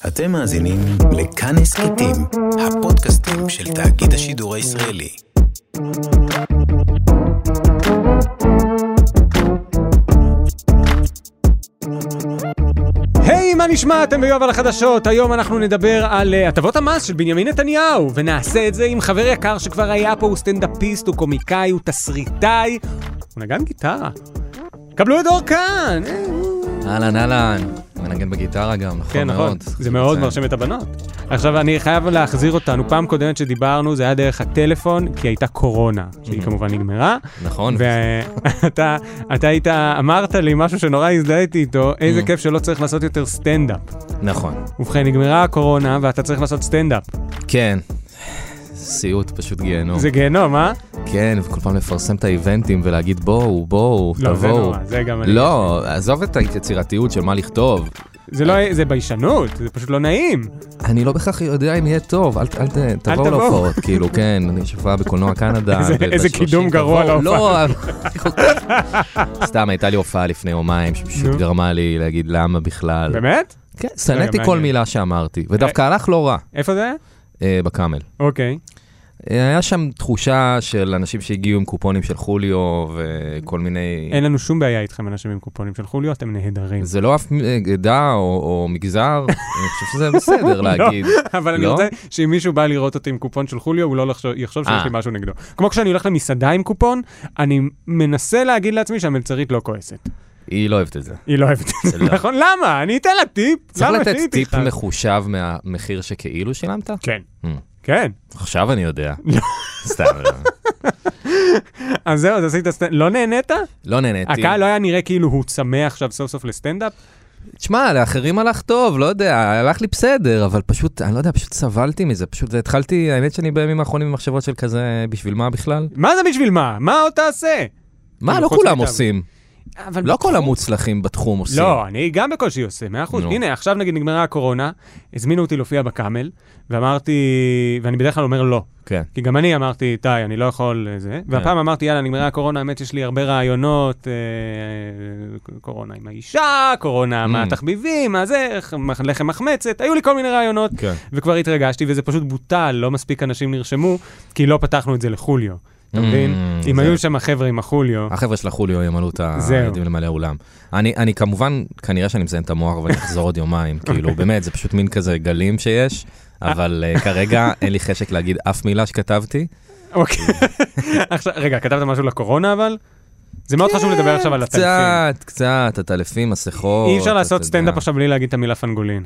אתם מאזינים לכאן הסכתים, הפודקאסטים של תאגיד השידור הישראלי. היי, מה נשמע? אתם ביואב על החדשות. היום אנחנו נדבר על אה, הטבות המס של בנימין נתניהו, ונעשה את זה עם חבר יקר שכבר היה פה, הוא סטנדאפיסט, הוא קומיקאי, הוא תסריטאי, הוא נגן גיטרה. קבלו את אור כאן! אהלן, אהלן. מנגן בגיטרה גם, נכון כן, נכון. מאוד. זה מאוד מרשים את הבנות. עכשיו, אני חייב להחזיר אותנו. פעם קודמת שדיברנו, זה היה דרך הטלפון, כי הייתה קורונה, שהיא כמובן נגמרה. נכון. ואתה אתה היית, אמרת לי משהו שנורא הזדהיתי איתו, איזה Mm. כיף שלא צריך לעשות יותר סטנדאפ. נכון. ובכן, נגמרה הקורונה ואתה צריך לעשות סטנדאפ. כן. סיוט, פשוט גיהנום. זה גיהנום, אה? כן, וכל פעם לפרסם את האיוונטים ולהגיד בואו, בואו, לא, זה תבואו. נורא, זה גם אני. לא, עזוב את היצירתיות של מה לכתוב. זה לא, זה ביישנות, זה פשוט לא נעים. אני לא בהכרח יודע אם יהיה טוב, אל אל ת- תבואו. להופעות, כאילו, כן, אני יש הופעה בקולנוע קנדה. איזה- איזה קידום 30 גרוע. להופעה. לא, סתם, הייתה לי הופעה לפני יומיים, שפשוט. גרמה לי להגיד למה בכלל. באמת? כן, שנאתי כל. מילה שאמרתי, ודווקא הלך לא רע, איפה זה היה? אה, בקאמל. אוקיי. היה שם תחושה של אנשים שהגיעו עם קופונים של חוליו וכל מיני... אין לנו שום בעיה איתכם, אנשים עם קופונים של חוליו, אתם נהדרים. זה לא אף עדה או, או מגזר, אני חושב שזה בסדר להגיד. אבל אני לא? רוצה שאם מישהו בא לראות אותי עם קופון של חוליו, הוא לא יחשוב שיש אה. לי משהו נגדו. כמו כשאני הולך למסעדה עם קופון, אני מנסה להגיד לעצמי שהמלצרית לא כועסת. היא לא אוהבת את זה. היא לא אוהבת את זה, לא. נכון? למה? אני אתן לה טיפ. צריך לתת טיפ? מחושב מהמחיר שכאילו שילמת? כן. כן. עכשיו אני יודע. לא. סתם, לא. אז זהו, אז עשית סטנדאפ. לא נהנית? לא נהניתי. הקהל לא היה נראה כאילו הוא צמא עכשיו סוף סוף לסטנדאפ? תשמע, לאחרים הלך טוב, לא יודע, הלך לי בסדר, אבל פשוט, אני לא יודע, פשוט סבלתי מזה. פשוט התחלתי, האמת שאני בימים האחרונים עם מחשבות של כזה, בשביל מה בכלל? מה זה בשביל מה? מה עוד תעשה? מה, אני לא כולם. עושים. אבל לא בתחום- כל המוצלחים בתחום עושים. לא, אני גם בקושי עושה, מאה אחוז. הנה, עכשיו נגיד נגמרה הקורונה, הזמינו אותי להופיע בקאמל, ואמרתי, ואני בדרך כלל אומר לא. כן. כי גם אני אמרתי, די, אני לא יכול זה. והפעם אמרתי, יאללה, נגמרה הקורונה, האמת יש לי הרבה רעיונות, אה, קורונה עם האישה, קורונה, מה Mm. התחביבים, מה זה, לחם מחמצת, היו לי כל מיני רעיונות, כן. וכבר התרגשתי, וזה פשוט בוטל, לא מספיק אנשים נרשמו, כי לא פתחנו את זה לחוליו. אתה מבין? Mm, אם זה- היו שם החבר'ה עם החוליו, החבר'ה של החוליו ימלאו את ה... זהו. יודעים למלא אולם. אני, כמובן, כנראה שאני מזיין את המוח ואני אחזור עוד יומיים. כאילו, באמת, זה פשוט מין כזה גלים שיש, אבל uh, כרגע אין לי חשק להגיד אף מילה שכתבתי. אוקיי. עכשיו, רגע, כתבת משהו לקורונה אבל? זה מאוד חשוב לדבר עכשיו על העטלפים. קצת, קצת, העטלפים, מסכות. אי אפשר לעשות. סטנדאפ עכשיו בלי להגיד את המילה פנגולין,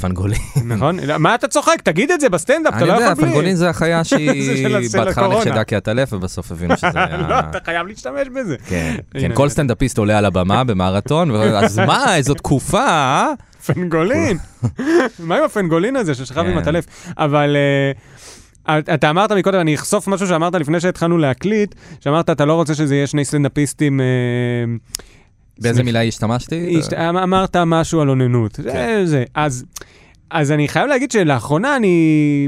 פנגולין. נכון? לא, מה אתה צוחק? תגיד את זה בסטנדאפ, אתה אני לא יודע, יכול בלי. פנגולין זה החיה זה של שהיא בהתחלה. נחשדה כעטלף, ובסוף הבינו שזה לא, היה... אתה חייב להשתמש בזה. כן, כן, כל. סטנדאפיסט עולה על הבמה במרתון, אז מה, איזו תקופה, אה? פנגולין. מה עם הפנגולין הזה ששכב עם כן. הטלף? אבל... אה, אתה אמרת מקודם, אני אחשוף משהו שאמרת לפני שהתחלנו להקליט, שאמרת, אתה לא רוצה שזה יהיה שני סטנדאפיסטים... אה, באיזה מילה השתמשתי? השת- אמרת משהו על אוננות. זה, כן. אז, אז אני חייב להגיד שלאחרונה אני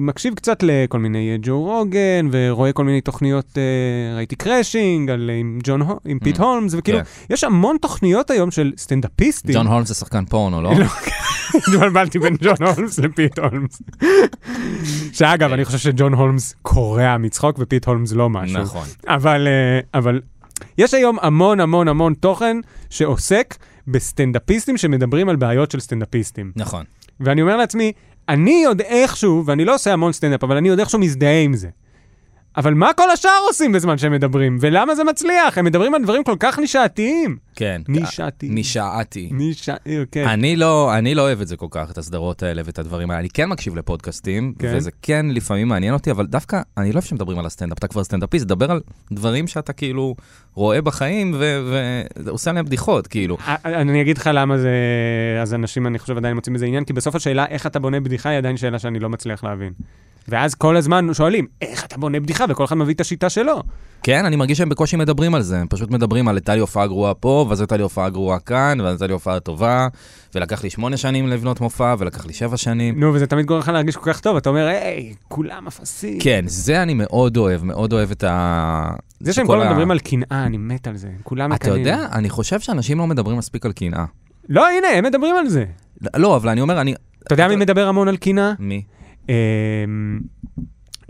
מקשיב קצת לכל מיני אה, ג'ו רוגן, ורואה כל מיני תוכניות, אה, ראיתי Crashing על, עם, ג'ון, עם פיט Mm. הולמס, וכאילו, כן. יש המון תוכניות היום של סטנדאפיסטים. ג'ון הולמס זה שחקן פורנו, לא? לא, התבלבלתי בין ג'ון הולמס לפיט הולמס. שאגב, אני חושב שג'ון הולמס קורע מצחוק ופיט הולמס לא משהו. נכון. אבל, אה, אבל יש היום המון המון המון תוכן שעוסק בסטנדאפיסטים שמדברים על בעיות של סטנדאפיסטים. נכון. ואני אומר לעצמי, אני עוד איכשהו, ואני לא עושה המון סטנדאפ, אבל אני עוד איכשהו מזדהה עם זה. אבל מה כל השאר עושים בזמן שהם מדברים? ולמה זה מצליח? הם מדברים על דברים כל כך נישתיים. כן. נישתי. נישעתי. נישה... כן. אני לא, אני לא אוהב את זה כל כך, את הסדרות האלה ואת הדברים האלה. אני כן מקשיב לפודקאסטים, כן. וזה כן לפעמים מעניין אותי, אבל דווקא, אני לא אוהב שמדברים על הסטנדאפ, אתה כבר סטנדאפיסט, דבר על דברים שאתה כאילו רואה בחיים ועושה עליהם בדיחות, כאילו. א- אני אגיד לך למה זה... אז אנשים, אני חושב, עדיין מוצאים בזה עניין, כי בסוף השאלה איך אתה בונה בדיחה היא עדיין שאלה שאני לא מצליח להבין. ואז כל הזמן שואלים, איך אתה בונה בדיחה? וכל אחד מביא את השיטה שלו. כן, אני מרגיש שהם בקושי מדברים על זה, הם פשוט מדברים על הייתה לי הופעה גרועה פה, ואז הייתה לי הופעה גרועה כאן, ואז הייתה לי הופעה טובה, ולקח לי שמונה שנים לבנות מופע, ולקח לי שבע שנים. נו, וזה תמיד גורם לך להרגיש כל כך טוב, אתה אומר, היי, כולם אפסים. כן, זה אני מאוד אוהב, מאוד אוהב את ה... זה שהם כל הזמן מדברים על קנאה, אני מת על זה. כולם אתה מקנאים. יודע, אני חושב שאנשים לא מדברים מספיק על קנאה. לא, הנה, הם מדברים על זה. לא, אבל אני אומר, אני, אתה יודע מי מדבר המון על קינה? מי?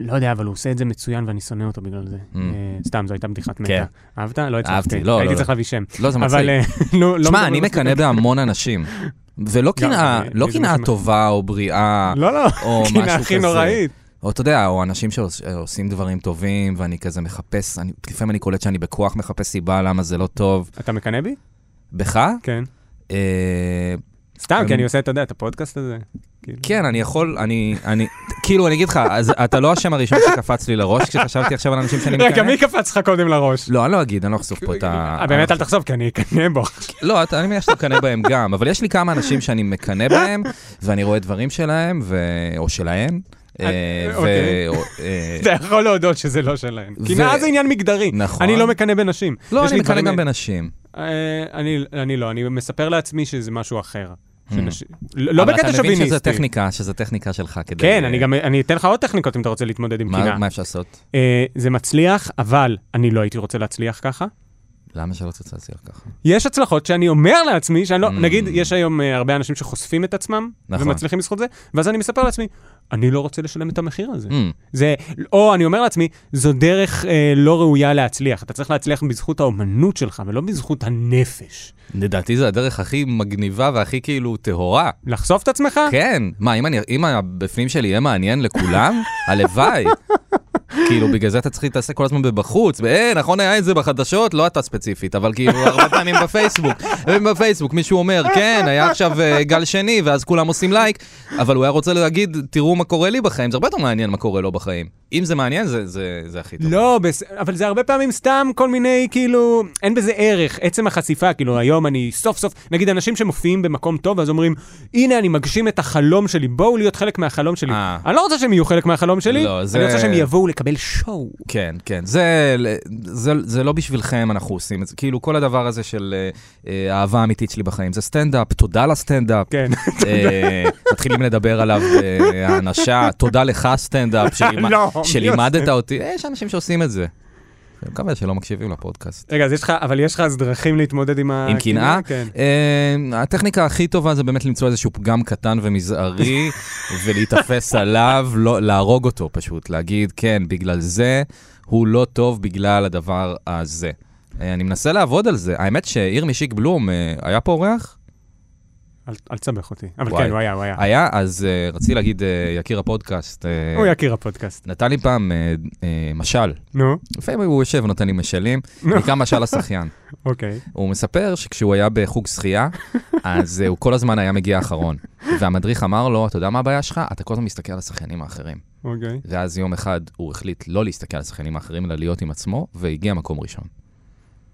לא יודע, אבל הוא עושה את זה מצוין ואני שונא אותו בגלל זה. Mm. אה, סתם, זו הייתה בדיחת כן. מתה. אהבת? לא הצלחתי. לא, הייתי לא, צריך לא. להביא שם. לא, זה מצחיק. אה, שמע, אני. מקנא בהמון אנשים. ולא קנאה, מי- לא קנאה טובה או בריאה, לא, לא, כזה. הכי נוראית. או אתה יודע, או אנשים שעושים דברים טובים, ואני כזה מחפש, אני- לפעמים אני קולט שאני בכוח מחפש סיבה למה זה לא טוב. אתה מקנא בי? בך? כן. אה, סתם, כי אני עושה, אתה יודע, את הפודקאסט הזה. כאילו. כן, אני יכול, אני, אני, כאילו, אני אגיד לך, אז אתה לא השם הראשון שקפץ לי לראש כשחשבתי עכשיו על אנשים שאני רגע, מקנא. מי קפץ לך קודם לראש? לא, אני לא אגיד, אני לא אחשוף פה את ה... אה, באמת, אל תחשוב, כי אני אקנא בו. לא, אני מניח שאתה מקנא בהם גם, אבל יש לי כמה אנשים שאני מקנא בהם, ואני רואה דברים שלהם, ו- או שלהם. אה, ו- אוקיי. או, אה, אתה יכול להודות שזה לא שלהם. ו- קנאה זה עניין מגדרי. נכון. אני לא מקנא בנשים. לא, אני מקנא גם בנשים. אה, אני אני לא, אני מספר לעצמי שזה משהו אחר. Hmm. לא אבל בקטע אתה מבין שזו שוביניסטי. טכניקה, שזו טכניקה שלך כדי... כן, אני גם, אני אתן לך עוד טכניקות אם אתה רוצה להתמודד עם קנאה. מה אפשר לעשות? אה, זה מצליח, אבל אני לא הייתי רוצה להצליח ככה. למה שלא תרצה להצליח ככה? יש הצלחות שאני אומר לעצמי, שאני לא, Mm. נגיד, יש היום אה, הרבה אנשים שחושפים את עצמם, נכון. ומצליחים בזכות זה, ואז אני מספר לעצמי, אני לא רוצה לשלם את המחיר הזה. Mm, זה, או אני אומר לעצמי, זו דרך אה, לא ראויה להצליח. אתה צריך להצליח בזכות האומנות שלך, ולא בזכות הנפש. לדעתי זו הדרך הכי מגניבה והכי כאילו טהורה. לחשוף את עצמך? כן, מה, אם, אני, אם הבפנים שלי יהיה מעניין לכולם, הלוואי. כאילו, בגלל זה אתה צריך להתעסק כל הזמן בבחוץ, אה, נכון היה את זה בחדשות, לא אתה ספציפית, אבל כאילו, הרבה פעמים בפייסבוק, בפייסבוק מישהו אומר, כן, היה עכשיו אה, גל שני, ואז כולם עושים לייק, אבל הוא היה רוצה להגיד, תראו מה קורה לי בחיים, זה הרבה יותר מעניין מה קורה לו בחיים. אם זה מעניין, זה, זה, זה הכי טוב. לא, בס... אבל זה הרבה פעמים סתם כל מיני, כאילו, אין בזה ערך, עצם החשיפה, כאילו, היום אני סוף סוף, נגיד אנשים שמופיעים במקום טוב, אז אומרים, הנה, אני מגשים את החלום שלי, בואו להיות חלק מהחלום שלי. אה. אני לא רוצה שהם יהיו חלק מהחלום שלי, לא, זה- אני רוצה שהם יבואו לקבל שואו. כן, כן, זה, זה, זה לא בשבילכם אנחנו עושים את זה, כאילו כל הדבר הזה של אה, אה, האהבה האמיתית שלי בחיים, זה סטנדאפ, תודה לסטנדאפ. כן. אה, מתחילים לדבר עליו בהאנשה, תודה לך סטנדאפ, לא, מי שלימדת? אותי, אה, יש אנשים שעושים את זה. אני מקווה שלא מקשיבים לפודקאסט. רגע, אז יש לך, אבל יש לך אז דרכים להתמודד עם ה... עם קנאה? כן. אה, הטכניקה הכי טובה זה באמת למצוא איזשהו פגם קטן ומזערי, ולהיתפס עליו, לא- להרוג אותו פשוט, להגיד, כן, בגלל זה, הוא לא טוב בגלל הדבר הזה. אה, אני מנסה לעבוד על זה. האמת שירמי שיק בלום, היה פה אורח? אל תסבך אותי. אבל וואי. כן, הוא היה, הוא היה. היה, אז אה, רציתי להגיד, אה, יקיר הפודקאסט, אה, הוא יכיר הפודקאסט. נתן לי פעם משל. נו, לפעמים הוא יושב ונותן לי משלים, נקרא משל השחיין. אוקיי. הוא מספר שכשהוא היה בחוג שחייה, אז הוא כל הזמן היה מגיע אחרון. והמדריך אמר לו, אתה יודע מה הבעיה שלך? אתה כל הזמן מסתכל על השחיינים האחרים. אוקיי. ואז יום אחד הוא החליט לא להסתכל על השחיינים האחרים, אלא להיות עם עצמו, והגיע מקום ראשון.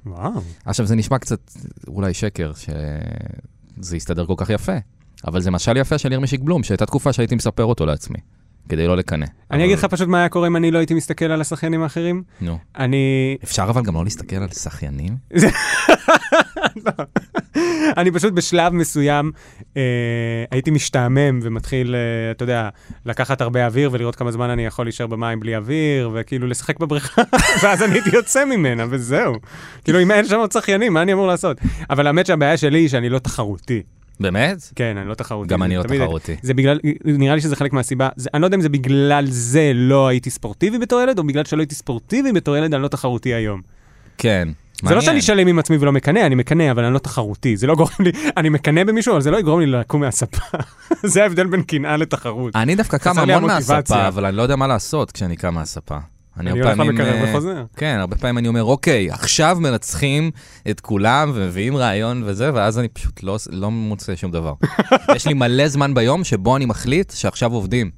וואו. עכשיו, זה נשמע קצת אולי שקר, שזה יסתדר כל כך יפה, אבל זה משל יפה של ירמישיק בלום, שהייתה תקופה שהייתי מספר אותו לעצמי, כדי לא לקנא. אני אגיד לך פשוט מה היה קורה אם אני לא הייתי מסתכל על השחיינים האחרים. נו. אני... אפשר אבל גם לא להסתכל על שחיינים? אני פשוט בשלב מסוים אה, הייתי משתעמם ומתחיל, אה, אתה יודע, לקחת הרבה אוויר ולראות כמה זמן אני יכול להישאר במים בלי אוויר, וכאילו לשחק בבריכה, ואז אני הייתי יוצא ממנה, וזהו. כאילו, אם אין שם עוד שחיינים, מה אני אמור לעשות? אבל האמת שהבעיה שלי היא שאני לא תחרותי. באמת? כן, אני לא תחרותי. גם זה אני לא תחרותי. זה בגלל, נראה לי שזה חלק מהסיבה, זה, אני לא יודע אם זה בגלל זה לא הייתי ספורטיבי בתור ילד, או בגלל שלא הייתי ספורטיבי בתור ילד, אני לא תחרותי היום. כן. זה לא. שאני שלם עם עצמי ולא מקנא, אני מקנא, אבל אני לא תחרותי. זה לא גורם לי, אני מקנא במישהו, אבל זה לא יגרום לי לקום מהספה. זה ההבדל בין קנאה לתחרות. אני דווקא קם המון. מהספה, אבל אני לא יודע מה לעשות כשאני קם מהספה. אני הרבה הולך למקרר אה, וחוזר. כן, הרבה פעמים אני אומר, אוקיי, עכשיו מנצחים את כולם ומביאים רעיון וזה, ואז אני פשוט לא, לא מוצא שום דבר. יש לי מלא זמן ביום שבו אני מחליט שעכשיו עובדים.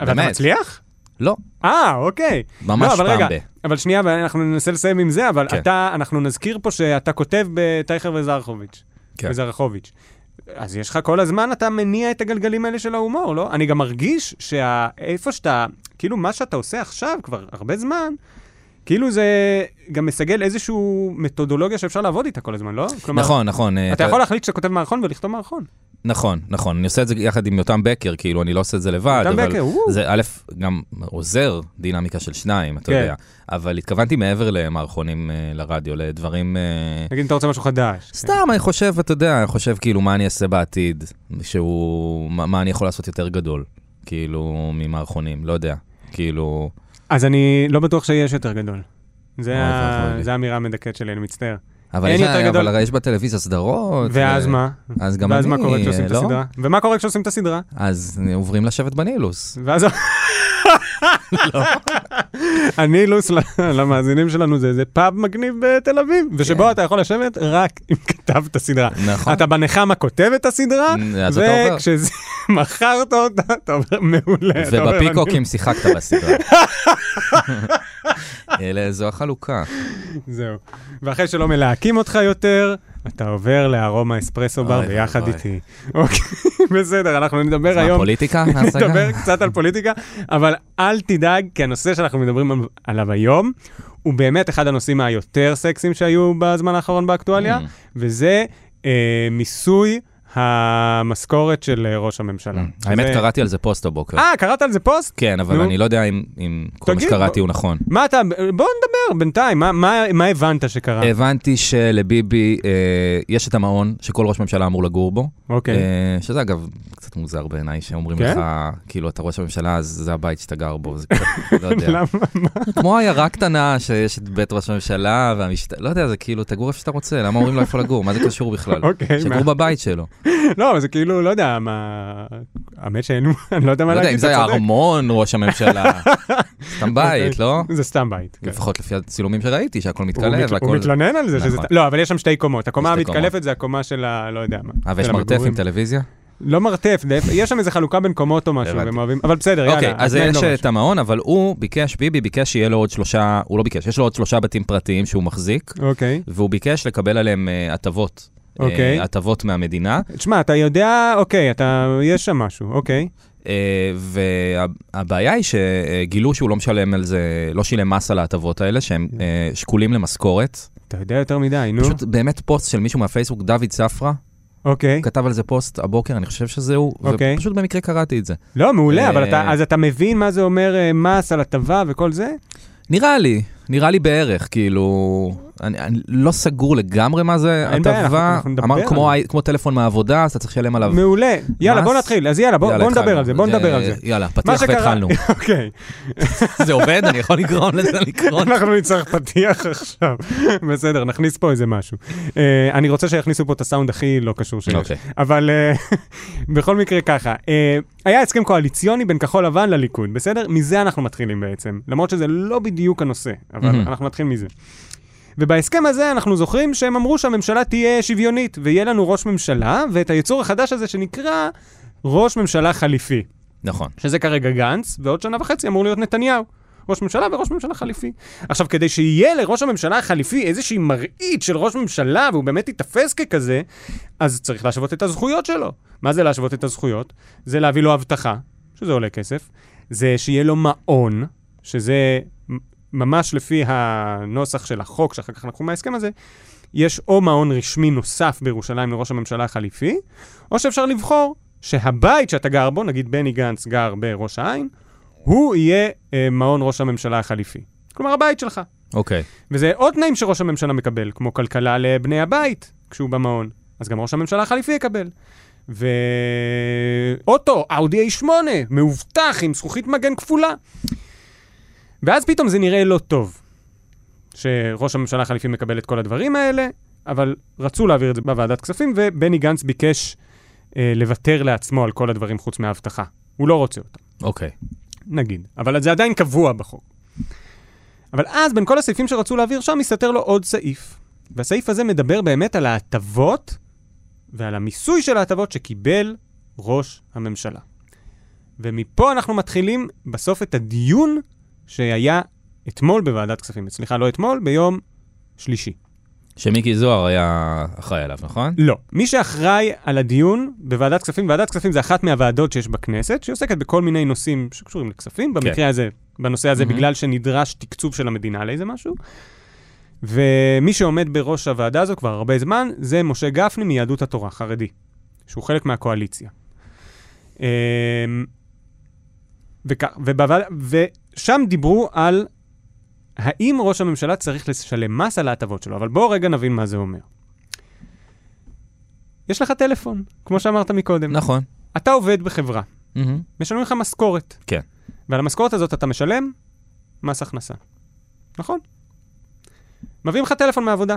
אבל אתה באמת. מצליח? לא, אה, אוקיי. ממש לא, אבל פעם רגע, ב. אבל שנייה, ואנחנו ננסה לסיים עם זה, אבל כן. אתה, אנחנו נזכיר פה שאתה כותב בטייכר וזרחוביץ'. כן. וזרחוביץ'. אז יש לך כל הזמן, אתה מניע את הגלגלים האלה של ההומור, לא? אני גם מרגיש שאיפה שאתה, כאילו מה שאתה עושה עכשיו, כבר הרבה זמן, כאילו זה גם מסגל איזושהי מתודולוגיה שאפשר לעבוד איתה כל הזמן, לא? כלומר, נכון, נכון. אה, אתה יכול להחליט שאתה כותב מערכון ולכתוב מערכון. נכון, נכון. אני עושה את זה יחד עם יותם בקר, כאילו, אני לא עושה את זה לבד, יותם בקר, וואו. זה א', גם עוזר דינמיקה של שניים, אתה כן. יודע. אבל התכוונתי מעבר למערכונים אה, לרדיו, לדברים... אה, נגיד אתה רוצה משהו חדש. סתם, אני חושב, אתה יודע, אני חושב כאילו מה אני אעשה בעתיד, שהוא, מה, מה אני יכול לעשות יותר גדול, כאילו, ממערכונים, לא יודע, כאילו, אז אני לא בטוח שיש יותר גדול. זה האמירה המדכאת שלי, אני מצטער. אבל, אין יש, יותר גדול. אבל יש בטלוויזיה סדרות. ואז ו- מה? אז גם ואז אני, מה קורה כשעושים את לא? הסדרה? ומה קורה כשעושים את הסדרה? אז עוברים לשבת בנילוס. ואז... הנילוס ל- למאזינים שלנו זה איזה פאב מגניב בתל אביב, ושבו אתה יכול לשבת רק אם כתבת סדרה. נכון. אתה בנחמה כותב את הסדרה. וכשמכרת אותה, אתה אומר מעולה. ובפיקוקים שיחקת בסדרה. אלה, זו החלוקה. זהו. ואחרי שלא מלהקים אותך יותר, אתה עובר לארומה אספרסו בר ביחד. איתי. אוקיי, בסדר, אנחנו נדבר היום פוליטיקה? נדבר קצת על פוליטיקה, אבל אל תדאג, כי הנושא שאנחנו מדברים על- עליו היום, הוא באמת אחד הנושאים היותר סקסיים שהיו בזמן האחרון באקטואליה, Mm. וזה אה, מיסוי המשכורת של אה, ראש הממשלה. Mm. האמת, קראתי על זה פוסט הבוקר. אה, קראת על זה פוסט? כן, אבל. אני לא יודע אם כל מה שקראתי הוא נכון. מה אתה, בוא נדבר בינתיים, מה- הבנת שקרה? הבנתי שלביבי אה, יש את המעון שכל ראש ממשלה אמור לגור בו, אוקיי. אה, שזה אגב קצת מוזר בעיניי, שאומרים כן? לך, כאילו, אתה ראש הממשלה, אז זה הבית שאתה גר בו, זה קצת, לא יודע. למה? מה? כמו עיירה קטנה שיש את בית ראש הממשלה והמשת... לא יודע, זה כאילו, תגור איפה שאתה רוצה, למה אומרים לו איפה לגור? מה זה קשור בכלל? אוקיי, שיגור מה- בבית שלו. לא, זה כאילו, לא יודע, מה... האמת שאין, אני לא יודע מה לא יודע, להגיד, אם זה אתה היה צודק. ארמון ראש הממשלה, סתם בית. לא? זה סתם בית. כן. לפחות לפי הצילומים שראיתי, שהכל מתקלף מת- הוא והכל... מתלונן על זה שזה... נכון. לא, אבל יש שם שתי קומות. הקומה. המתקלפת זה הקומה של ה... לא יודע מה. אה, ויש מרתף. עם טלוויזיה? לא מרתף, יש שם איזה חלוקה בין קומות או משהו. והם אוהבים... אבל בסדר, יאללה. אוקיי, אז יש לא את משהו. המעון, אבל הוא ביקש, ביבי ביקש שיהיה לו עוד שלושה, הוא לא ביקש, יש לו עוד שלושה בתים פרטיים שהוא מחזיק, אוקיי. והוא ביקש לקבל עליהם אה, הטבות. אה, אוקיי. הטבות מהמדינה, תשמע, אתה יודע, אוקיי, אתה... יש שם משהו, אוקיי. אה, והבעיה היא שגילו שהוא לא משלם על זה, לא שילם מס על ההטבות האלה, שהם אה, שקולים למשכורת. אתה יודע יותר מדי, נו. פשוט באמת פוסט של מישהו מהפייסבוק, דוד ספרא, אוקיי. כתב על זה פוסט הבוקר, אני חושב שזה הוא, אוקיי. ופשוט במקרה קראתי את זה. לא, מעולה, אבל אה, אתה... אז אתה מבין מה זה אומר אה, מס על הטבה וכל זה? נראה לי, נראה לי בערך, כאילו, אני, אני לא סגור לגמרי מה זה הטבה, אמר כמו, כמו טלפון מהעבודה, אז אתה צריך לשלם עליו. מעולה. יאללה, מס. בוא נתחיל. אז יאללה, בוא יאללה, בוא נדבר. על זה, בוא נדבר על זה. יאללה, פתיח שקרה- והתחלנו. אוקיי. זה עובד? אני יכול לגרום לזה לקרות? אנחנו נצטרך פתיח עכשיו. בסדר, נכניס פה איזה משהו. אה, אני רוצה שיכניסו פה את הסאונד הכי לא קשור שיש. אוקיי. אבל אה, בכל מקרה ככה, אה, היה הסכם קואליציוני בין כחול לבן לליכוד, בסדר? מזה אנחנו מתחילים בעצם. למרות שזה לא בדיוק הנושא, אבל מהמם. אנחנו נתחיל מזה. ובהסכם הזה אנחנו זוכרים שהם אמרו שהממשלה תהיה שוויונית, ויהיה לנו ראש ממשלה, ואת היצור החדש הזה שנקרא ראש ממשלה חליפי. נכון. שזה כרגע גנץ, ועוד שנה וחצי אמור להיות נתניהו. ראש ממשלה וראש ממשלה חליפי. עכשיו, כדי שיהיה לראש הממשלה החליפי איזושהי מראית של ראש ממשלה, והוא באמת ייתפס ככזה, אז צריך להשוות את הזכויות שלו. מה זה להשוות את הזכויות? זה להביא לו אבטחה, שזה עולה כסף, זה שיהיה לו מעון, שזה ממש לפי הנוסח של החוק שאחר כך לקחו מההסכם הזה, יש או מעון רשמי נוסף בירושלים לראש הממשלה החליפי, או שאפשר לבחור שהבית שאתה גר בו, נגיד בני גנץ גר בראש העין, הוא יהיה אה, מעון ראש הממשלה החליפי. כלומר, הבית שלך. אוקיי. וזה עוד תנאים שראש הממשלה מקבל, כמו כלכלה לבני הבית כשהוא במעון. אז גם ראש הממשלה החליפי יקבל. ואוטו, אאודי A8, מאובטח עם זכוכית מגן כפולה. ואז פתאום זה נראה לא טוב, שראש הממשלה החליפי מקבל את כל הדברים האלה, אבל רצו להעביר את זה בוועדת כספים, ובני גנץ ביקש אה, לוותר לעצמו על כל הדברים חוץ מההבטחה. הוא לא רוצה אותם. אוקיי. נגיד, אבל זה עדיין קבוע בחוק. אבל אז בין כל הסעיפים שרצו להעביר שם, מסתתר לו עוד סעיף. והסעיף הזה מדבר באמת על ההטבות ועל המיסוי של ההטבות שקיבל ראש הממשלה. ומפה אנחנו מתחילים בסוף את הדיון שהיה אתמול בוועדת כספים. סליחה, לא אתמול, ביום שלישי. שמיקי זוהר היה אחראי עליו, נכון? לא. מי שאחראי על הדיון בוועדת כספים, ועדת כספים זה אחת מהוועדות שיש בכנסת, שעוסקת בכל מיני נושאים שקשורים לכספים, במקרה הזה בנושא הזה, Mhm. בגלל שנדרש תקצוב של המדינה לאיזה משהו. ומי שעומד בראש הוועדה הזו כבר הרבה זמן, זה משה גפני מיהדות התורה, חרדי, שהוא חלק מהקואליציה. אמ, וכ- ובוועד- ושם דיברו על האם ראש הממשלה צריך לשלם מס על ההטבות שלו, אבל בואו רגע נבין מה זה אומר. יש לך טלפון, כמו שאמרת מקודם. נכון. אתה עובד בחברה, מהמם. משלמים לך משכורת. כן. ועל המשכורת הזאת אתה משלם מס הכנסה. נכון? מביאים לך טלפון מהעבודה.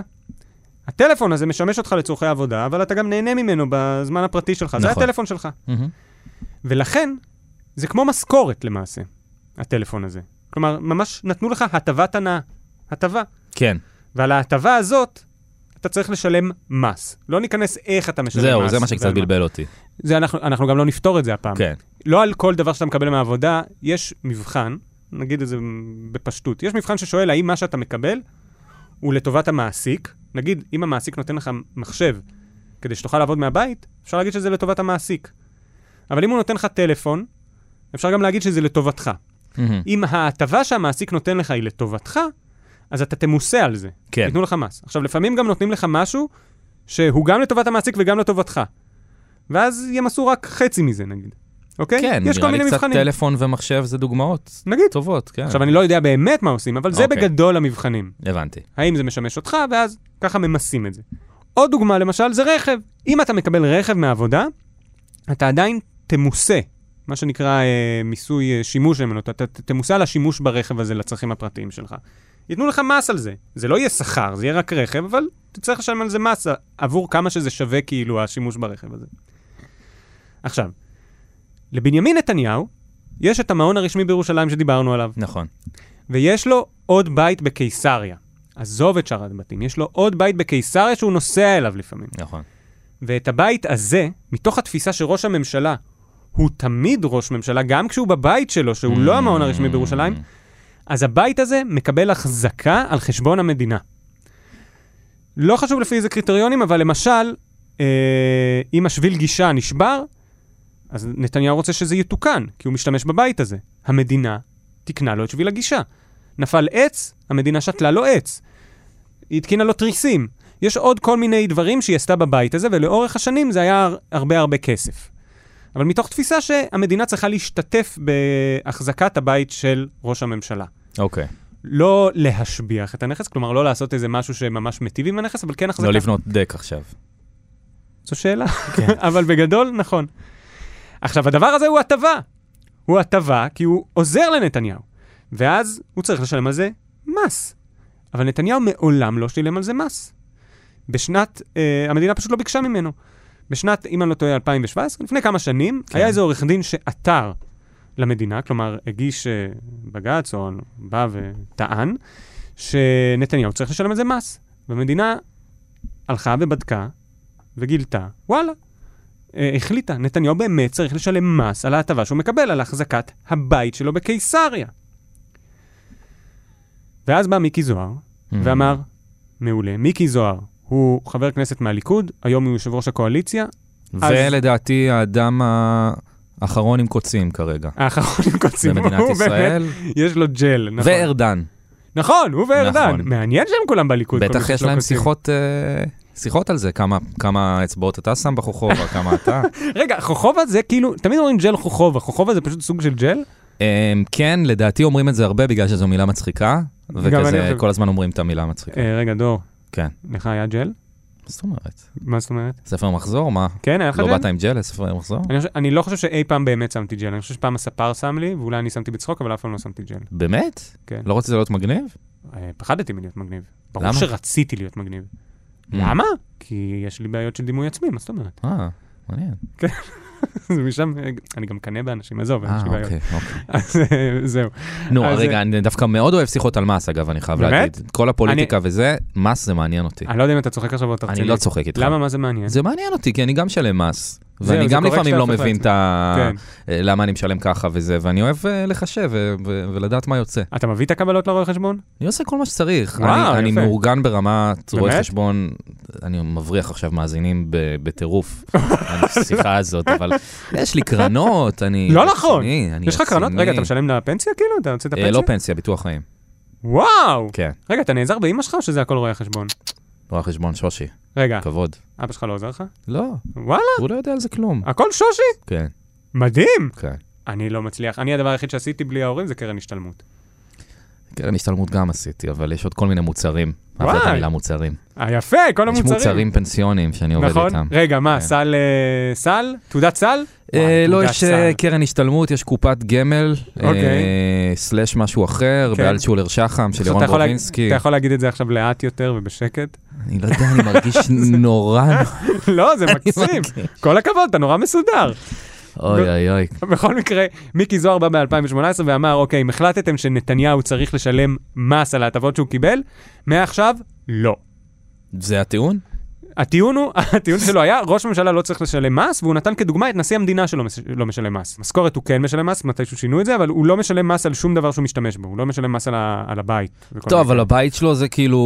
הטלפון הזה משמש אותך לצורכי עבודה, אבל אתה גם נהנה ממנו בזמן הפרטי שלך. זה נכון. הטלפון שלך. מהמם. ולכן, זה כמו משכורת למעשה, הטלפון הזה. כלומר, ממש נתנו לך הטבת הנאה. הטבה. כן, ועל ההטבה הזאת, אתה צריך לשלם מס. לא ניכנס איך אתה משלם מס. זהו, זה מה שקצת. בלבל אותי. זה אנחנו, אנחנו גם לא נפתור את זה הפעם. כן. לא על כל דבר שאתה מקבל מהעבודה, יש מבחן, נגיד את זה בפשטות, יש מבחן ששואל האם מה שאתה מקבל הוא לטובת המעסיק. נגיד, אם המעסיק נותן לך מחשב כדי שתוכל לעבוד מהבית, אפשר להגיד שזה לטובת המעסיק. אבל אם הוא נותן לך טלפון, אפשר גם להגיד שזה לטובתך. מהמם. אם ההטבה שהמעסיק נותן לך היא לטובתך, אז אתה תמוסה על זה. כן. ייתנו לך מס. עכשיו, לפעמים גם נותנים לך משהו שהוא גם לטובת המעסיק וגם לטובתך. ואז ימסו רק חצי מזה, נגיד. אוקיי? כן, יש כל נראה מיני לי קצת מבחנים. טלפון ומחשב זה דוגמאות נגיד. טובות, כן. עכשיו, אני לא יודע באמת מה עושים, אבל זה אוקיי. בגדול המבחנים. הבנתי. האם זה משמש אותך, ואז ככה ממסים את זה. עוד דוגמה, למשל, זה רכב. אם אתה מקבל רכב מהעבודה, אתה עדיין תמוסה, מה שנקרא אה, מיסוי אה, שימוש ממנו, אתה תמוסה על השימוש ברכב הזה לצרכים הפרטיים שלך. ייתנו לך מס על זה. זה לא יהיה שכר, זה יהיה רק רכב, אבל תצטרך לשלם על זה מס עבור כמה שזה שווה כאילו השימוש ברכב הזה. עכשיו, לבנימין נתניהו יש את המעון הרשמי בירושלים שדיברנו עליו. נכון. ויש לו עוד בית בקיסריה. עזוב את שאר הבתים, יש לו עוד בית בקיסריה שהוא נוסע אליו לפעמים. נכון. ואת הבית הזה, מתוך התפיסה שראש הממשלה הוא תמיד ראש ממשלה, גם כשהוא בבית שלו, שהוא לא המעון הרשמי בירושלים, אז הבית הזה מקבל החזקה על חשבון המדינה. לא חשוב לפי איזה קריטריונים, אבל למשל, אה, אם השביל גישה נשבר, אז נתניהו רוצה שזה יתוקן, כי הוא משתמש בבית הזה. המדינה תיקנה לו את שביל הגישה. נפל עץ, המדינה שתלה לו עץ. היא התקינה לו תריסים. יש עוד כל מיני דברים שהיא עשתה בבית הזה, ולאורך השנים זה היה הר- הרבה הרבה כסף. אבל מתוך תפיסה שהמדינה צריכה להשתתף בהחזקת הבית של ראש הממשלה. אוקיי. לא להשביח את הנכס, כלומר לא לעשות איזה משהו שממש מיטיב עם הנכס, אבל כן החזקה. לא לבנות דק עכשיו. זו שאלה, אבל בגדול, נכון. עכשיו, הדבר הזה הוא הטבה. הוא הטבה כי הוא עוזר לנתניהו, ואז הוא צריך לשלם על זה מס. אבל נתניהו מעולם לא שילם על זה מס. בשנת, אה, המדינה פשוט לא ביקשה ממנו. בשנת, אם אני לא טועה, 2017, לפני כמה שנים, כן. היה איזה עורך דין שעתר למדינה, כלומר, הגיש אה, בג"ץ, או בא וטען, שנתניהו צריך לשלם על זה מס. והמדינה הלכה ובדקה, וגילתה, וואלה, אה, החליטה, נתניהו באמת צריך לשלם מס על ההטבה שהוא מקבל על החזקת הבית שלו בקיסריה. ואז בא מיקי זוהר ואמר, מעולה, מיקי זוהר הוא חבר כנסת מהליכוד, היום הוא יושב ראש הקואליציה, אז- ולדעתי האדם האחרון עם קוצים כרגע. האחרון עם קוצים. במדינת ישראל. באמת, יש לו ג'ל, נכון. וארדן. נכון, הוא וארדן. נכון. מעניין שהם כולם בליכוד. בטח יש להם. שיחות... אה, שיחות על זה, כמה, כמה אצבעות אתה שם בחוכובה, כמה אתה. רגע, חוכובה זה כאילו, תמיד אומרים ג'ל חוכובה, חוכובה זה פשוט סוג של ג'ל? אמ, כן, לדעתי אומרים את זה הרבה בגלל שזו מילה מצחיקה, וכזה כל הזמן אומרים את המילה מצחיקה. אה, רגע, דור, כן. לך היה ג'ל? מה זאת אומרת? מה זאת אומרת? ספר מחזור? מה? כן, היה לך לא ג'ל? באת עם ג'ל לספר מחזור? אני, חושב, אני לא חושב שאי פעם באמת שמתי ג'ל, אני חושב שפעם הספר שם לי, ואולי אני שמתי בצחוק, אבל אף פעם לא שמתי ג'ל. באמת? כן. לא רצית להיות מגניב? אה, פחדתי מלהיות מגניב. ברור למה? שרציתי להיות מגניב. Mm. למה? כי יש לי בעיות של דימוי עצמי, מה זאת אומרת? אה, מעניין. זה משם, אני גם מקנא באנשים, עזוב, אה, יש לי בעיות. אוקיי, אוקיי. אז אה, זהו. נו, רגע, אני דווקא מאוד אוהב שיחות על מס, אגב, אני חייב? להגיד. כל הפוליטיקה וזה, מס זה מעניין אותי. אני לא יודע אם אתה צוחק עכשיו או אתה אני רציני. לא צוחק איתך. למה, מה זה מעניין? זה מעניין אותי, כי אני גם משלם מס. ואני גם לפעמים לא מבין את ה... כן. למה אני משלם ככה וזה, ואני אוהב אה, לחשב ו- ו- ולדעת מה יוצא. אתה מביא את הקבלות לרואה חשבון? אני עושה כל מה שצריך. וואו, אני. מאורגן ברמת רואה? חשבון, אני מבריח עכשיו מאזינים בטירוף השיחה הזאת, אבל יש לי קרנות, אני לא נכון. יש לך קרנות? רגע, אתה משלם לפנסיה כאילו? אתה יוצא את הפנסיה? לא פנסיה, ביטוח חיים. וואו! כן, רגע, אתה נעזר באמא שלך או שזה הכל רואה חשבון? רואה חשבון שושי, רגע, כבוד. אבא שלך לא עוזר לך? לא, וואלה, הוא לא יודע על זה כלום. הכל שושי? כן, מדהים! כן. אני לא מצליח. אני, הדבר היחיד שעשיתי בלי ההורים זה קרן השתלמות. קרן השתלמות גם עשיתי, אבל יש עוד כל מיני מוצרים. אהבת את וואי. המילה מוצרים. אה, יפה, כל יש המוצרים. מוצרים פנסיוניים שאני עובד נכון? איתם. רגע, מה, כן. סל, אה, סל? תעודת סל? אה, לא, יש. קרן השתלמות, יש קופת גמל, אוקיי. סלאש משהו אחר, כן. באלצ'ולר שחם של ירון ברובינסקי. אתה יכול להגיד את זה עכשיו לאט יותר ובשקט? אני לא יודע, אני מרגיש נורא... לא, זה מקסים. כל הכבוד, אתה נורא מסודר. אוי אוי אוי. בכל מקרה, מיקי זוהר בא ב-2018 ואמר, אוקיי, אם החלטתם שנתניהו צריך לשלם מס על ההטבות שהוא קיבל, מעכשיו, לא. זה הטיעון? הטיעון הוא, הטיעון שלו היה, ראש הממשלה לא צריך לשלם מס, והוא נתן כדוגמה את נשיא המדינה שלא מש- לא משלם מס. משכורת הוא כן משלם מס, מתישהו שינו את זה, אבל הוא לא משלם מס על שום דבר שהוא משתמש בו, הוא לא משלם מס על, ה, על הבית. טוב, אבל הבית שלו זה כאילו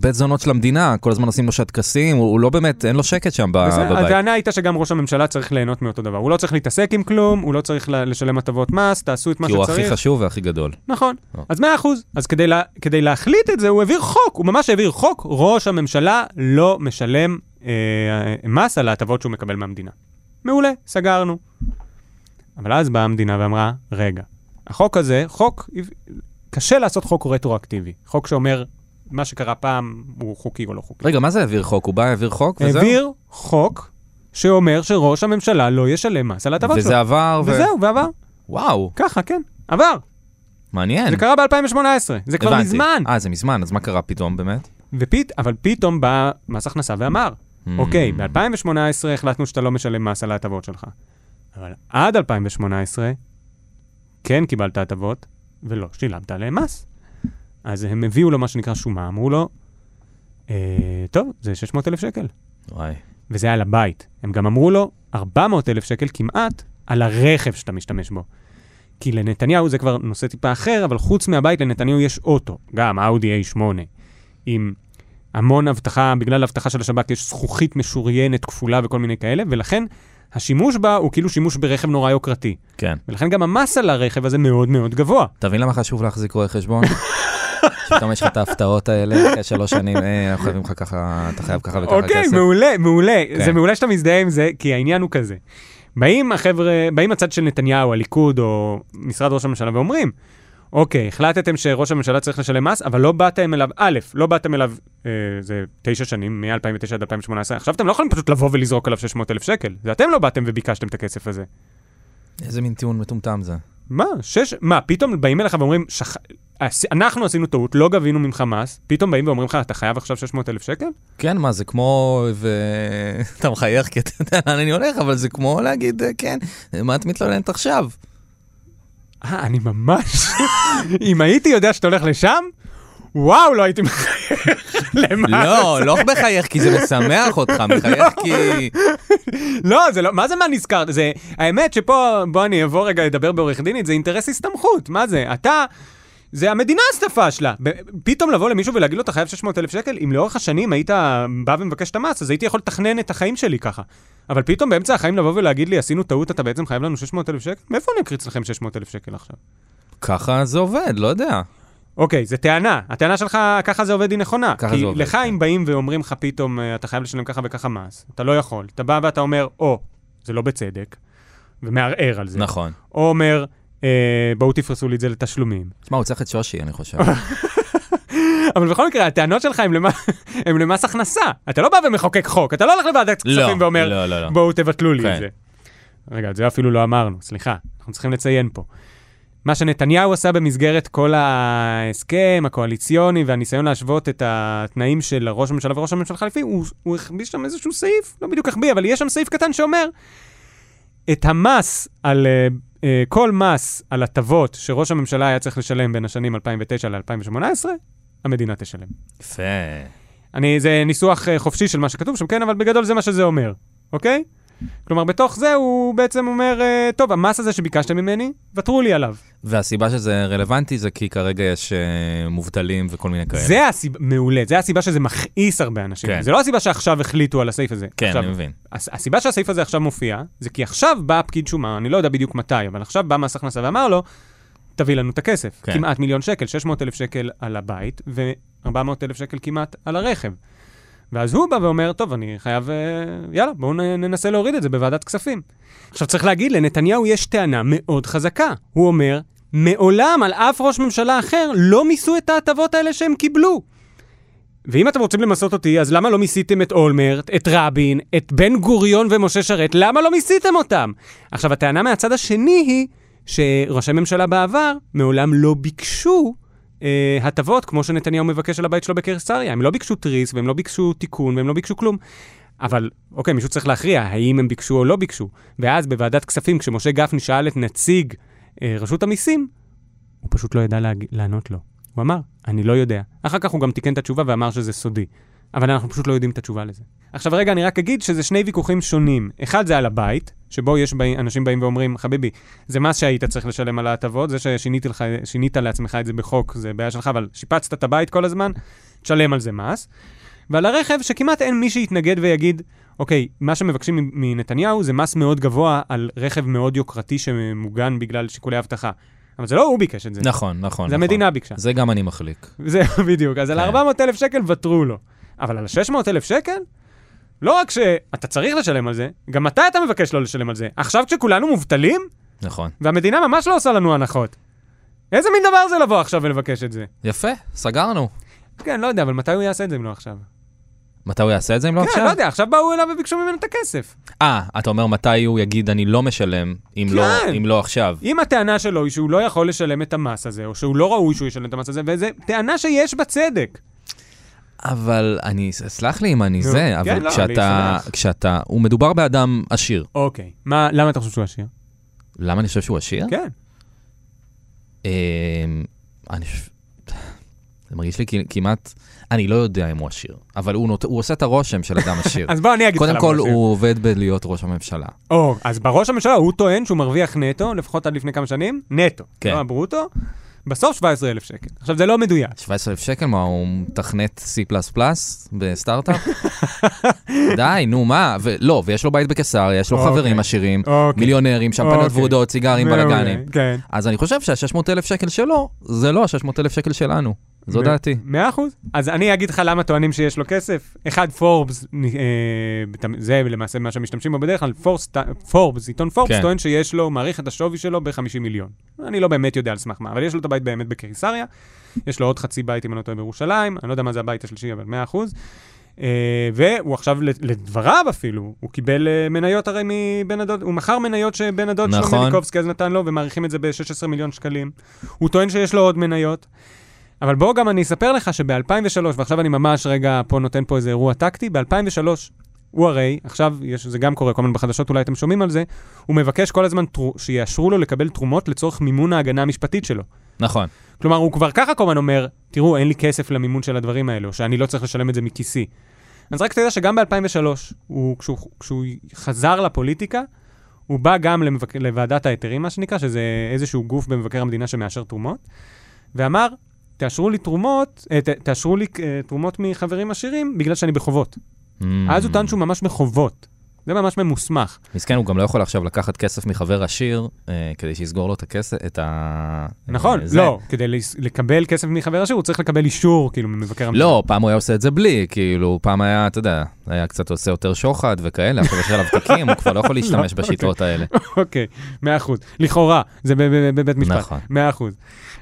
בית זונות של המדינה, כל הזמן עושים לו שטקסים, הוא הוא לא באמת, אין לו שקט שם ב- בסדר, בבית. הטענה הייתה שגם ראש הממשלה צריך ליהנות מאותו דבר. הוא לא צריך להתעסק עם כלום, הוא לא צריך לשלם הטבות מס, תעשו את מה כי הוא שצריך. הכי חשוב והכי גדול. נכון. לא. אז מאה אחוז. אז כדי, לה, כדי להחליט את זה, הוא העביר חוק, הוא ממש העביר חוק, ראש הממשלה לא משלם אה, מס על ההטבות שהוא מקבל מהמדינה. מעולה, סגרנו. אבל אז באה המדינה ואמרה, רגע, החוק הזה, חוק, קשה לעשות חוק רטרואקטיבי. חוק שאומר, מה שקרה פעם הוא חוקי או לא חוקי. רגע, מה זה העביר חוק? הוא בא, העביר חוק וזהו? העביר חוק שאומר שראש הממשלה לא ישלם מס על ההטבות שלו. וזה עבר, ו... וזהו, ועבר. וואו, ככה, כן. עבר. מעניין. זה קרה ב-2018, זה כבר הבנתי. מזמן. אה, זה מזמן, אז מה קרה פתאום באמת? ופית, אבל פתאום בא מס הכנסה ואמר, Hmm. אוקיי, ב-2018 החלטנו שאתה לא משלם מס על ההטבות שלך, אבל עד 2018 כן קיבלת הטבות ולא שילמת עליהם מס. אז הם הביאו לו מה שנקרא שומה, אמרו לו, אה, טוב, זה 600 אלף שקל. וואי. וזה היה לבית. הם גם אמרו לו 400 אלף שקל כמעט על הרכב שאתה משתמש בו. כי לנתניהו זה כבר נושא טיפה אחר, אבל חוץ מהבית לנתניהו יש אוטו, גם אאודי A8, עם המון אבטחה, בגלל האבטחה של השב"כ יש זכוכית משוריינת כפולה וכל מיני כאלה, ולכן השימוש בה הוא כאילו שימוש ברכב נורא יוקרתי. כן. ולכן גם המס על הרכב הזה מאוד מאוד גבוה. אתה מבין למה חשוב להחזיק רואה חשבון? שפתאום יש לך את ההפתעות האלה, אחרי שלוש שנים, אה, אנחנו חייבים לך ככה, אתה חייב ככה וככה אוקיי, כסף. מעולה, מעולה. כן. זה מעולה שאתה מזדהה עם זה, כי העניין הוא כזה. באים החבר'ה, באים הצד של נתניהו, הליכוד או משרד ראש הממשלה ואומרים, אוקיי, החלטתם שראש הממשלה צריך לשלם מס, אבל לא באתם אליו, א', לא באתם אליו, אה, זה תשע שנים, מ-2009 עד 2018, עכשיו אתם לא יכולים פשוט לבוא ולזרוק עליו 600 אלף שקל, זה אתם לא באתם וביקשתם את הכסף הזה. איזה מין טיעון מטומטם זה. מה, שש, מה, פתאום באים אליך ואומרים, שח... אנחנו עשינו טעות, לא גבינו ממך מס, פתאום באים ואומרים לך, אתה חייב עכשיו 600 אלף שקל? כן, מה, זה כמו, ואתה מחייך כי אתה יודע לאן אני הולך, אבל זה כמו להגיד, אה, כן, מה את מתלוננת עכשיו? אה, אני ממש... אם הייתי יודע שאתה הולך לשם, וואו, לא הייתי מחייך למה? לא, לא מחייך כי זה משמח אותך, מחייך כי... לא, זה לא, מה זה מה נזכרת? זה, האמת שפה, בוא אני אבוא רגע לדבר בעורך דינית, זה אינטרס הסתמכות, מה זה? אתה, זה המדינה הסטפה שלה. פתאום לבוא למישהו ולהגיד לו, אתה חייב 600 אלף שקל? אם לאורך השנים היית בא ומבקש את המס, אז הייתי יכול לתכנן את החיים שלי ככה. אבל פתאום באמצע החיים לבוא ולהגיד לי, עשינו טעות, אתה בעצם חייב לנו 600 אלף שקל? מאיפה אני אקריץ לכם 600 אלף שקל עכשיו? ככה זה עובד, לא יודע. אוקיי, זה טענה. הטענה שלך, ככה זה עובד, היא נכונה. ככה כי זה עובד, לך כן. אם באים ואומרים לך פתאום, אה, אתה חייב לשלם ככה וככה מס, אתה לא יכול. אתה בא ואתה אומר, או, זה לא בצדק, ומערער על זה. נכון. או אומר, בואו תפרסו לי את זה לתשלומים. תשמע, הוא צריך את שושי, אני חושב. אבל בכל מקרה, הטענות שלך הן למ... הן למס הכנסה. אתה לא בא ומחוקק חוק, אתה לא הולך לוועדת כספים ואומר, לא, לא, לא. בואו תבטלו לי כן. את זה. רגע, את זה אפילו לא אמרנו, סליחה, אנחנו צריכים לציין פה. מה שנתניהו עשה במסגרת כל ההסכם הקואליציוני והניסיון להשוות את התנאים של ראש הממשלה וראש הממשלה חליפי, הוא, הוא החביא שם איזשהו סעיף, לא בדיוק החביא, אבל יש שם סעיף קטן שאומר, את המס על, uh, כל מס על הטבות שראש הממשלה היה צריך לשלם בין השנים 2009 ל-2018, המדינה תשלם. יפה. אני, זה ניסוח uh, חופשי של מה שכתוב שם, כן, אבל בגדול זה מה שזה אומר, אוקיי? כלומר, בתוך זה הוא בעצם אומר, אה, טוב, המס הזה שביקשתם ממני, ותרו לי עליו. והסיבה שזה רלוונטי זה כי כרגע יש אה, מובטלים וכל מיני כאלה. זה הסיבה, מעולה, זה הסיבה שזה מכעיס הרבה אנשים. כן. זה לא הסיבה שעכשיו החליטו על הסעיף הזה. כן, עכשיו, אני מבין. הס- הסיבה שהסעיף הזה עכשיו מופיע, זה כי עכשיו בא פקיד שומה, אני לא יודע בדיוק מתי, אבל עכשיו בא מס הכנסה ואמר לו, תביא לנו את הכסף. כן. כמעט מיליון שקל, 600 אלף שקל על הבית, ו-400 אלף שקל כמעט על הרכב. ואז הוא בא ואומר, טוב, אני חייב, אה, יאללה, בואו ננסה להוריד את זה בוועדת כספים. עכשיו, צריך להגיד, לנתניהו יש טענה מאוד חזקה. הוא אומר, מעולם על אף ראש ממשלה אחר לא מיסו את ההטבות האלה שהם קיבלו. ואם אתם רוצים למסות אותי, אז למה לא מיסיתם את אולמרט, את רבין, את בן גוריון ומשה שרת? למה לא מיסיתם אותם? עכשיו, הטענה מהצד השני היא שראשי ממשלה בעבר מעולם לא ביקשו אה, הטבות כמו שנתניהו מבקש על הבית שלו בקיסריה. הם לא ביקשו תריס, והם לא ביקשו תיקון, והם לא ביקשו כלום. אבל, אוקיי, מישהו צריך להכריע האם הם ביקשו או לא ביקשו. ואז בוועדת כספים, כשמשה גפני שאל את נציג אה, רשות המיסים, הוא פשוט לא ידע להג... לענות לו. הוא אמר, אני לא יודע. אחר כך הוא גם תיקן את התשובה ואמר שזה סודי. אבל אנחנו פשוט לא יודעים את התשובה לזה. עכשיו רגע, אני רק אגיד שזה שני ויכוחים שונים. אחד זה על הבית, שבו יש בא... אנשים באים ואומרים, חביבי, זה מס שהיית צריך לשלם על ההטבות, זה ששינית לך, לעצמך את זה בחוק, זה בעיה שלך, אבל שיפצת את הבית כל הזמן, תשלם על זה מס. ועל הרכב, שכמעט אין מי שיתנגד ויגיד, אוקיי, מה שמבקשים מנתניהו זה מס מאוד גבוה על רכב מאוד יוקרתי שמוגן בגלל שיקולי אבטחה. אבל זה לא הוא ביקש את זה, נכון, נכון. זה נכון. המדינה ביקשה. זה גם אני מחליק. זה בדיוק, אז על כן. 400 אלף שקל ותרו לו. אבל על ה-600 אלף שקל, לא רק שאתה צריך לשלם על זה, גם מתי אתה מבקש לא לשלם על זה? עכשיו כשכולנו מובטלים, נכון. והמדינה ממש לא עושה לנו הנחות. איזה מין דבר זה לבוא עכשיו ולבקש את זה? יפה, סגרנו. כן, לא יודע, אבל מתי הוא יעשה את זה אם לא עכשיו? מתי הוא יעשה את זה אם לא כן, עכשיו? לא יודע, עכשיו באו אליו וביקשו ממנו את הכסף. אה, אתה אומר מתי הוא יגיד אני לא משלם, אם לא- כן. אם לא עכשיו. אם הטענה שלו היא שהוא לא יכול לשלם את המס הזה, או שהוא לא ראוי שהוא ישלם את המס הזה, וזו טענה שיש בה צדק. אבל אני, סלח לי אם אני זה, כן, אבל לא, כשאתה. כשאתה, הוא מדובר באדם עשיר. אוקיי, מה, למה אתה חושב שהוא עשיר? למה אני חושב שהוא עשיר? כן. אמ, אני חושב... זה מרגיש לי כמעט, אני לא יודע אם הוא עשיר, אבל הוא, נות... הוא עושה את הרושם של אדם עשיר. אז בוא אני אגיד לך קודם למה כל, עשיר. הוא עובד בלהיות ראש הממשלה. או, אז בראש הממשלה הוא טוען שהוא מרוויח נטו, לפחות עד לפני כמה שנים, נטו, כן. לא הברוטו, בסוף 17,000 שקל. עכשיו, זה לא מדויק. 17,000 שקל, מה, הוא מתכנת C++ בסטארט-אפ? די, נו, מה? ולא, ויש לו בית בקיסריה, יש לו אוקיי. חברים עשירים, אוקיי. מיליונרים, שמפניות אוקיי. ורודות, סיגרים, בלאגנים. כן. אז אני חושב שה-600,000 שקל שלו, זה לא ה-600,000 שקל שלנו. זו דעתי. מאה אחוז. אז אני אגיד לך למה טוענים שיש לו כסף. אחד, פורבס, אה, זה למעשה מה שמשתמשים בו בדרך כלל, פורס, פורבס, עיתון פורבס, כן. טוען שיש לו, מעריך את השווי שלו ב-50 מיליון. אני לא באמת יודע על סמך מה, אבל יש לו את הבית באמת בקיסריה, יש לו עוד חצי בית, אם אני לא טועה, בירושלים, אני לא יודע מה זה הבית השלישי, אבל 100 אחוז. אה, והוא עכשיו, לדבריו אפילו, הוא קיבל אה, מניות הרי מבן הדוד, הוא מכר מניות שבן הדוד שלו נכון. מליקובסקי אז נתן לו, ומעריכים את זה ב-16 מיליון שקלים. הוא טוען שיש לו עוד מניות. אבל בוא גם אני אספר לך שב-2003, ועכשיו אני ממש רגע פה נותן פה איזה אירוע טקטי, ב-2003 הוא הרי, עכשיו יש, זה גם קורה כל הזמן בחדשות, אולי אתם שומעים על זה, הוא מבקש כל הזמן תרו, שיאשרו לו לקבל תרומות לצורך מימון ההגנה המשפטית שלו. נכון. כלומר, הוא כבר ככה כל הזמן אומר, תראו, אין לי כסף למימון של הדברים האלו, שאני לא צריך לשלם את זה מכיסי. אז רק תדע שגם ב-2003, הוא, כשהוא, כשהוא חזר לפוליטיקה, הוא בא גם למבק... לוועדת ההיתרים, מה שנקרא, שזה איזשהו גוף במבקר המדינה שמאשר תרומות, ואמר, תאשרו לי תרומות, אה, ת, תאשרו לי אה, תרומות מחברים עשירים בגלל שאני בחובות. Mm. אז הוא טען שהוא ממש בחובות. זה ממש ממוסמך. מסכן, הוא גם לא יכול עכשיו לקחת כסף מחבר עשיר אה, כדי שיסגור לו את הכסף, את ה... נכון, אה, זה. לא, כדי לקבל כסף מחבר עשיר, הוא צריך לקבל אישור, כאילו, ממבקר המדינה. לא, פעם הוא היה עושה את זה בלי, כאילו, פעם היה, אתה יודע, היה קצת עושה יותר שוחד וכאלה, עכשיו יש עליו תיקים, הוא כבר לא יכול להשתמש לא, בשיטות האלה. אוקיי, מאה אחוז. לכאורה, זה בבית משפט. נכון. מאה אחוז.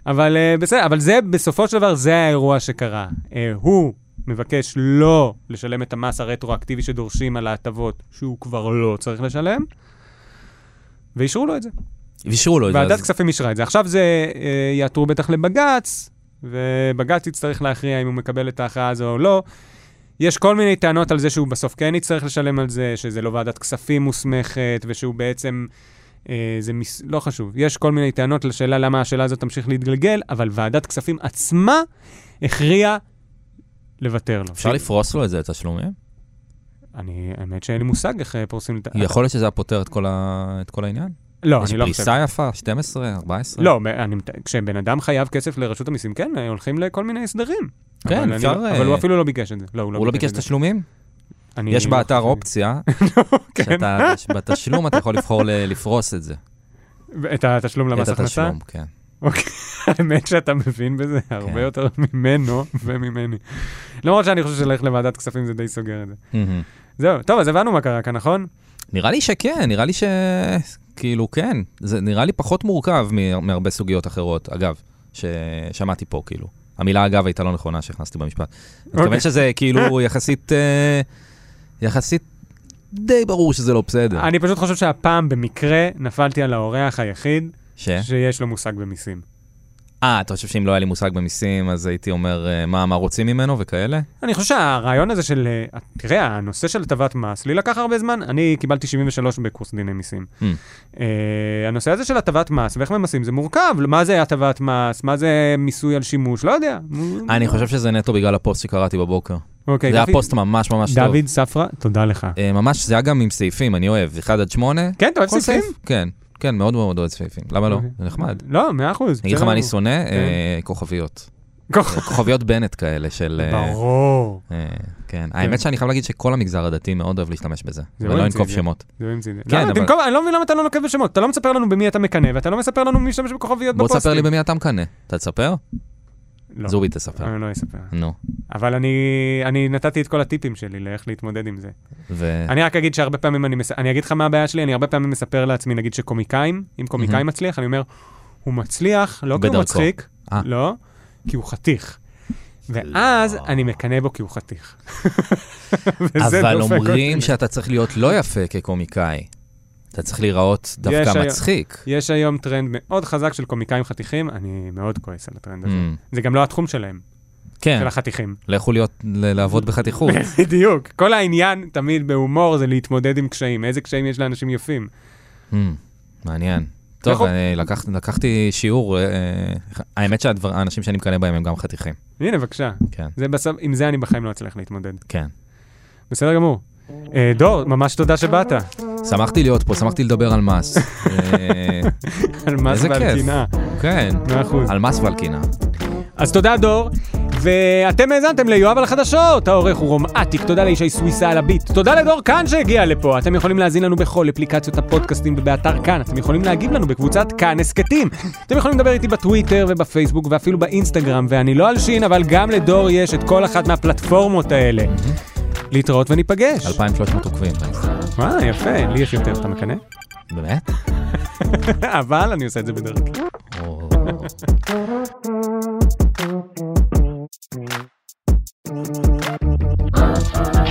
אבל אה, בסדר, אבל זה, בסופו של דבר, זה האירוע שקרה. אה, הוא מבקש לא לשלם את המס הרטרואקטיבי שדורשים על ההטבות, שהוא כבר לא צריך לשלם, ואישרו לו את זה. אישרו לו את זה. ועדת אז- כספים אישרה את זה. עכשיו זה אה, יעתרו בטח לבג"ץ, ובג"ץ יצטרך להכריע אם הוא מקבל את ההכרעה הזו או לא. יש כל מיני טענות על זה שהוא בסוף כן יצטרך לשלם על זה, שזה לא ועדת כספים מוסמכת, ושהוא בעצם... אה, זה מס... לא חשוב. יש כל מיני טענות לשאלה למה השאלה הזאת תמשיך להתגלגל, אבל ועדת כספים עצמה הכריעה לוותר לו. אפשר לפרוס לו את זה, תשלומים? אני, האמת שאין לי מושג איך אה, פורסים את ה... יכול להיות שזה היה פותר את כל ה- את כל העניין? לא, יש אני לא חושב. פריסה יפה, 12, 14? לא, אני, כשבן אדם חייב כסף לרשות המיסים, כן, אה, הולכים לכל מיני הסדרים. כן, אבל אני אפשר, לא- אה, אבל הוא אפילו לא ביקש את זה. לא, הוא לא הוא לא ביקש את זה. תשלומים? אני יש לא באתר אופציה, כן. שאתה בתשלום אתה יכול לבחור לפרוס את זה. את התשלום למס את הכנסה? התשלום, כן. אוקיי, האמת שאתה מבין בזה הרבה כן. יותר ממנו וממני. למרות שאני חושב שללכת לוועדת כספים זה די סוגר את זה. זהו, טוב, אז הבנו מה קרה כאן, נכון? נראה לי שכן, נראה לי ש... כאילו, כן. זה נראה לי פחות מורכב מהרבה סוגיות אחרות, אגב, ששמעתי פה, כאילו. המילה אגב הייתה לא נכונה שהכנסתי במשפט. אני מתכוון אוקיי. שזה כאילו יחסית, אה, יחסית די ברור שזה לא בסדר. אני פשוט חושב שהפעם במקרה נפלתי על האורח היחיד ש? שיש לו מושג במיסים. אה, אתה חושב שאם לא היה לי מושג במיסים, אז הייתי אומר אה, מה, מה רוצים ממנו וכאלה? אני חושב שהרעיון הזה של, אה, תראה, הנושא של הטבת מס, לי לקח הרבה זמן, אני קיבלתי 73 בקורס דיני מיסים. Hmm. אה, הנושא הזה של הטבת מס ואיך ממסים זה מורכב, מה זה הטבת מס, מה זה מיסוי על שימוש, לא יודע. אני חושב שזה נטו בגלל הפוסט שקראתי בבוקר. אוקיי, זה היה דוד- פוסט ממש ממש טוב. דוד ספרא, תודה לך. אה, ממש, זה היה גם עם סעיפים, אני אוהב, 1 עד 8. כן, אתה אוהב סעיפים? סעיף? כן, כן, מאוד מאוד אוהב סעיפים. למה לא? אוקיי. זה נחמד. לא, מאה אחוז. אני אגיד לך מה אני. שונא? אה, כוכביות. כוכביות בנט כאלה של... אה, ברור. אה, כן. האמת שאני חייב להגיד שכל המגזר הדתי מאוד אוהב להשתמש בזה. זה ולא לא לנקוב שמות. זה לא המציא. כן, אני לא מבין למה אתה לא נוקב בשמות. אתה לא מספר לנו במי אתה מקנא, ואתה לא מספר לנו מי משתמש בכוכביות בוא בפוסטים. תספר לי במי אתה מקנא. אתה תספר? לא, זובי תספר. אני לא אספר. נו. אבל אני, אני נתתי את כל הטיפים שלי לאיך להתמודד עם זה. ו... אני רק אגיד שהרבה פעמים אני, מס... אני אגיד לך מה הבעיה שלי, אני הרבה פעמים מספר לעצמי, נגיד שקומיקאים, אם קומיקאי מהמם. מצליח, אני אומר, הוא מצליח, לא כי הוא. מצחיק, אה. לא, כי הוא חתיך. ואז לא. אני מקנא בו כי הוא חתיך. אבל אומרים אותי. שאתה צריך להיות לא יפה כקומיקאי. אתה צריך להיראות דווקא היום- מצחיק. יש היום טרנד מאוד חזק של קומיקאים חתיכים, אני מאוד כועס על הטרנד הזה. Mm. זה גם לא התחום שלהם, כן, של החתיכים. לכו להיות, לעבוד בחתיכות. בדיוק. כל העניין תמיד בהומור זה להתמודד עם קשיים. איזה קשיים יש לאנשים יפים? Mm, מעניין. טוב, נכון. אני לקח- לקחתי שיעור, אה, אה, האמת שהאנשים שאני מקנא בהם הם גם חתיכים. הנה, בבקשה. כן, זה בסוף, עם זה אני בחיים לא אצליח להתמודד. כן. בסדר גמור. אה, דור, ממש תודה שבאת. שמחתי להיות פה, שמחתי לדבר על מס. אה, על מס ועל. קינה. כן. על מס ועל קינה. אז תודה, דור. ואתם האזנתם ליואב על החדשות, העורך הוא רום אטיק, תודה לישי סוויסה על הביט, תודה לדור כאן שהגיע לפה, אתם יכולים להאזין לנו בכל אפליקציות הפודקאסטים ובאתר כאן, אתם יכולים להגיב לנו בקבוצת כאן הסכתים, אתם יכולים לדבר איתי בטוויטר ובפייסבוק ואפילו באינסטגרם, ואני לא אלשין, אבל גם לדור יש את כל אחת מהפלטפורמות האלה. להתראות וניפגש. 2,300 עוקבים באינסטגרם. וואי, יפה, לי יש יותר, אתה מקנא? באמת? אבל אני עושה את זה בדרכי. או- Oh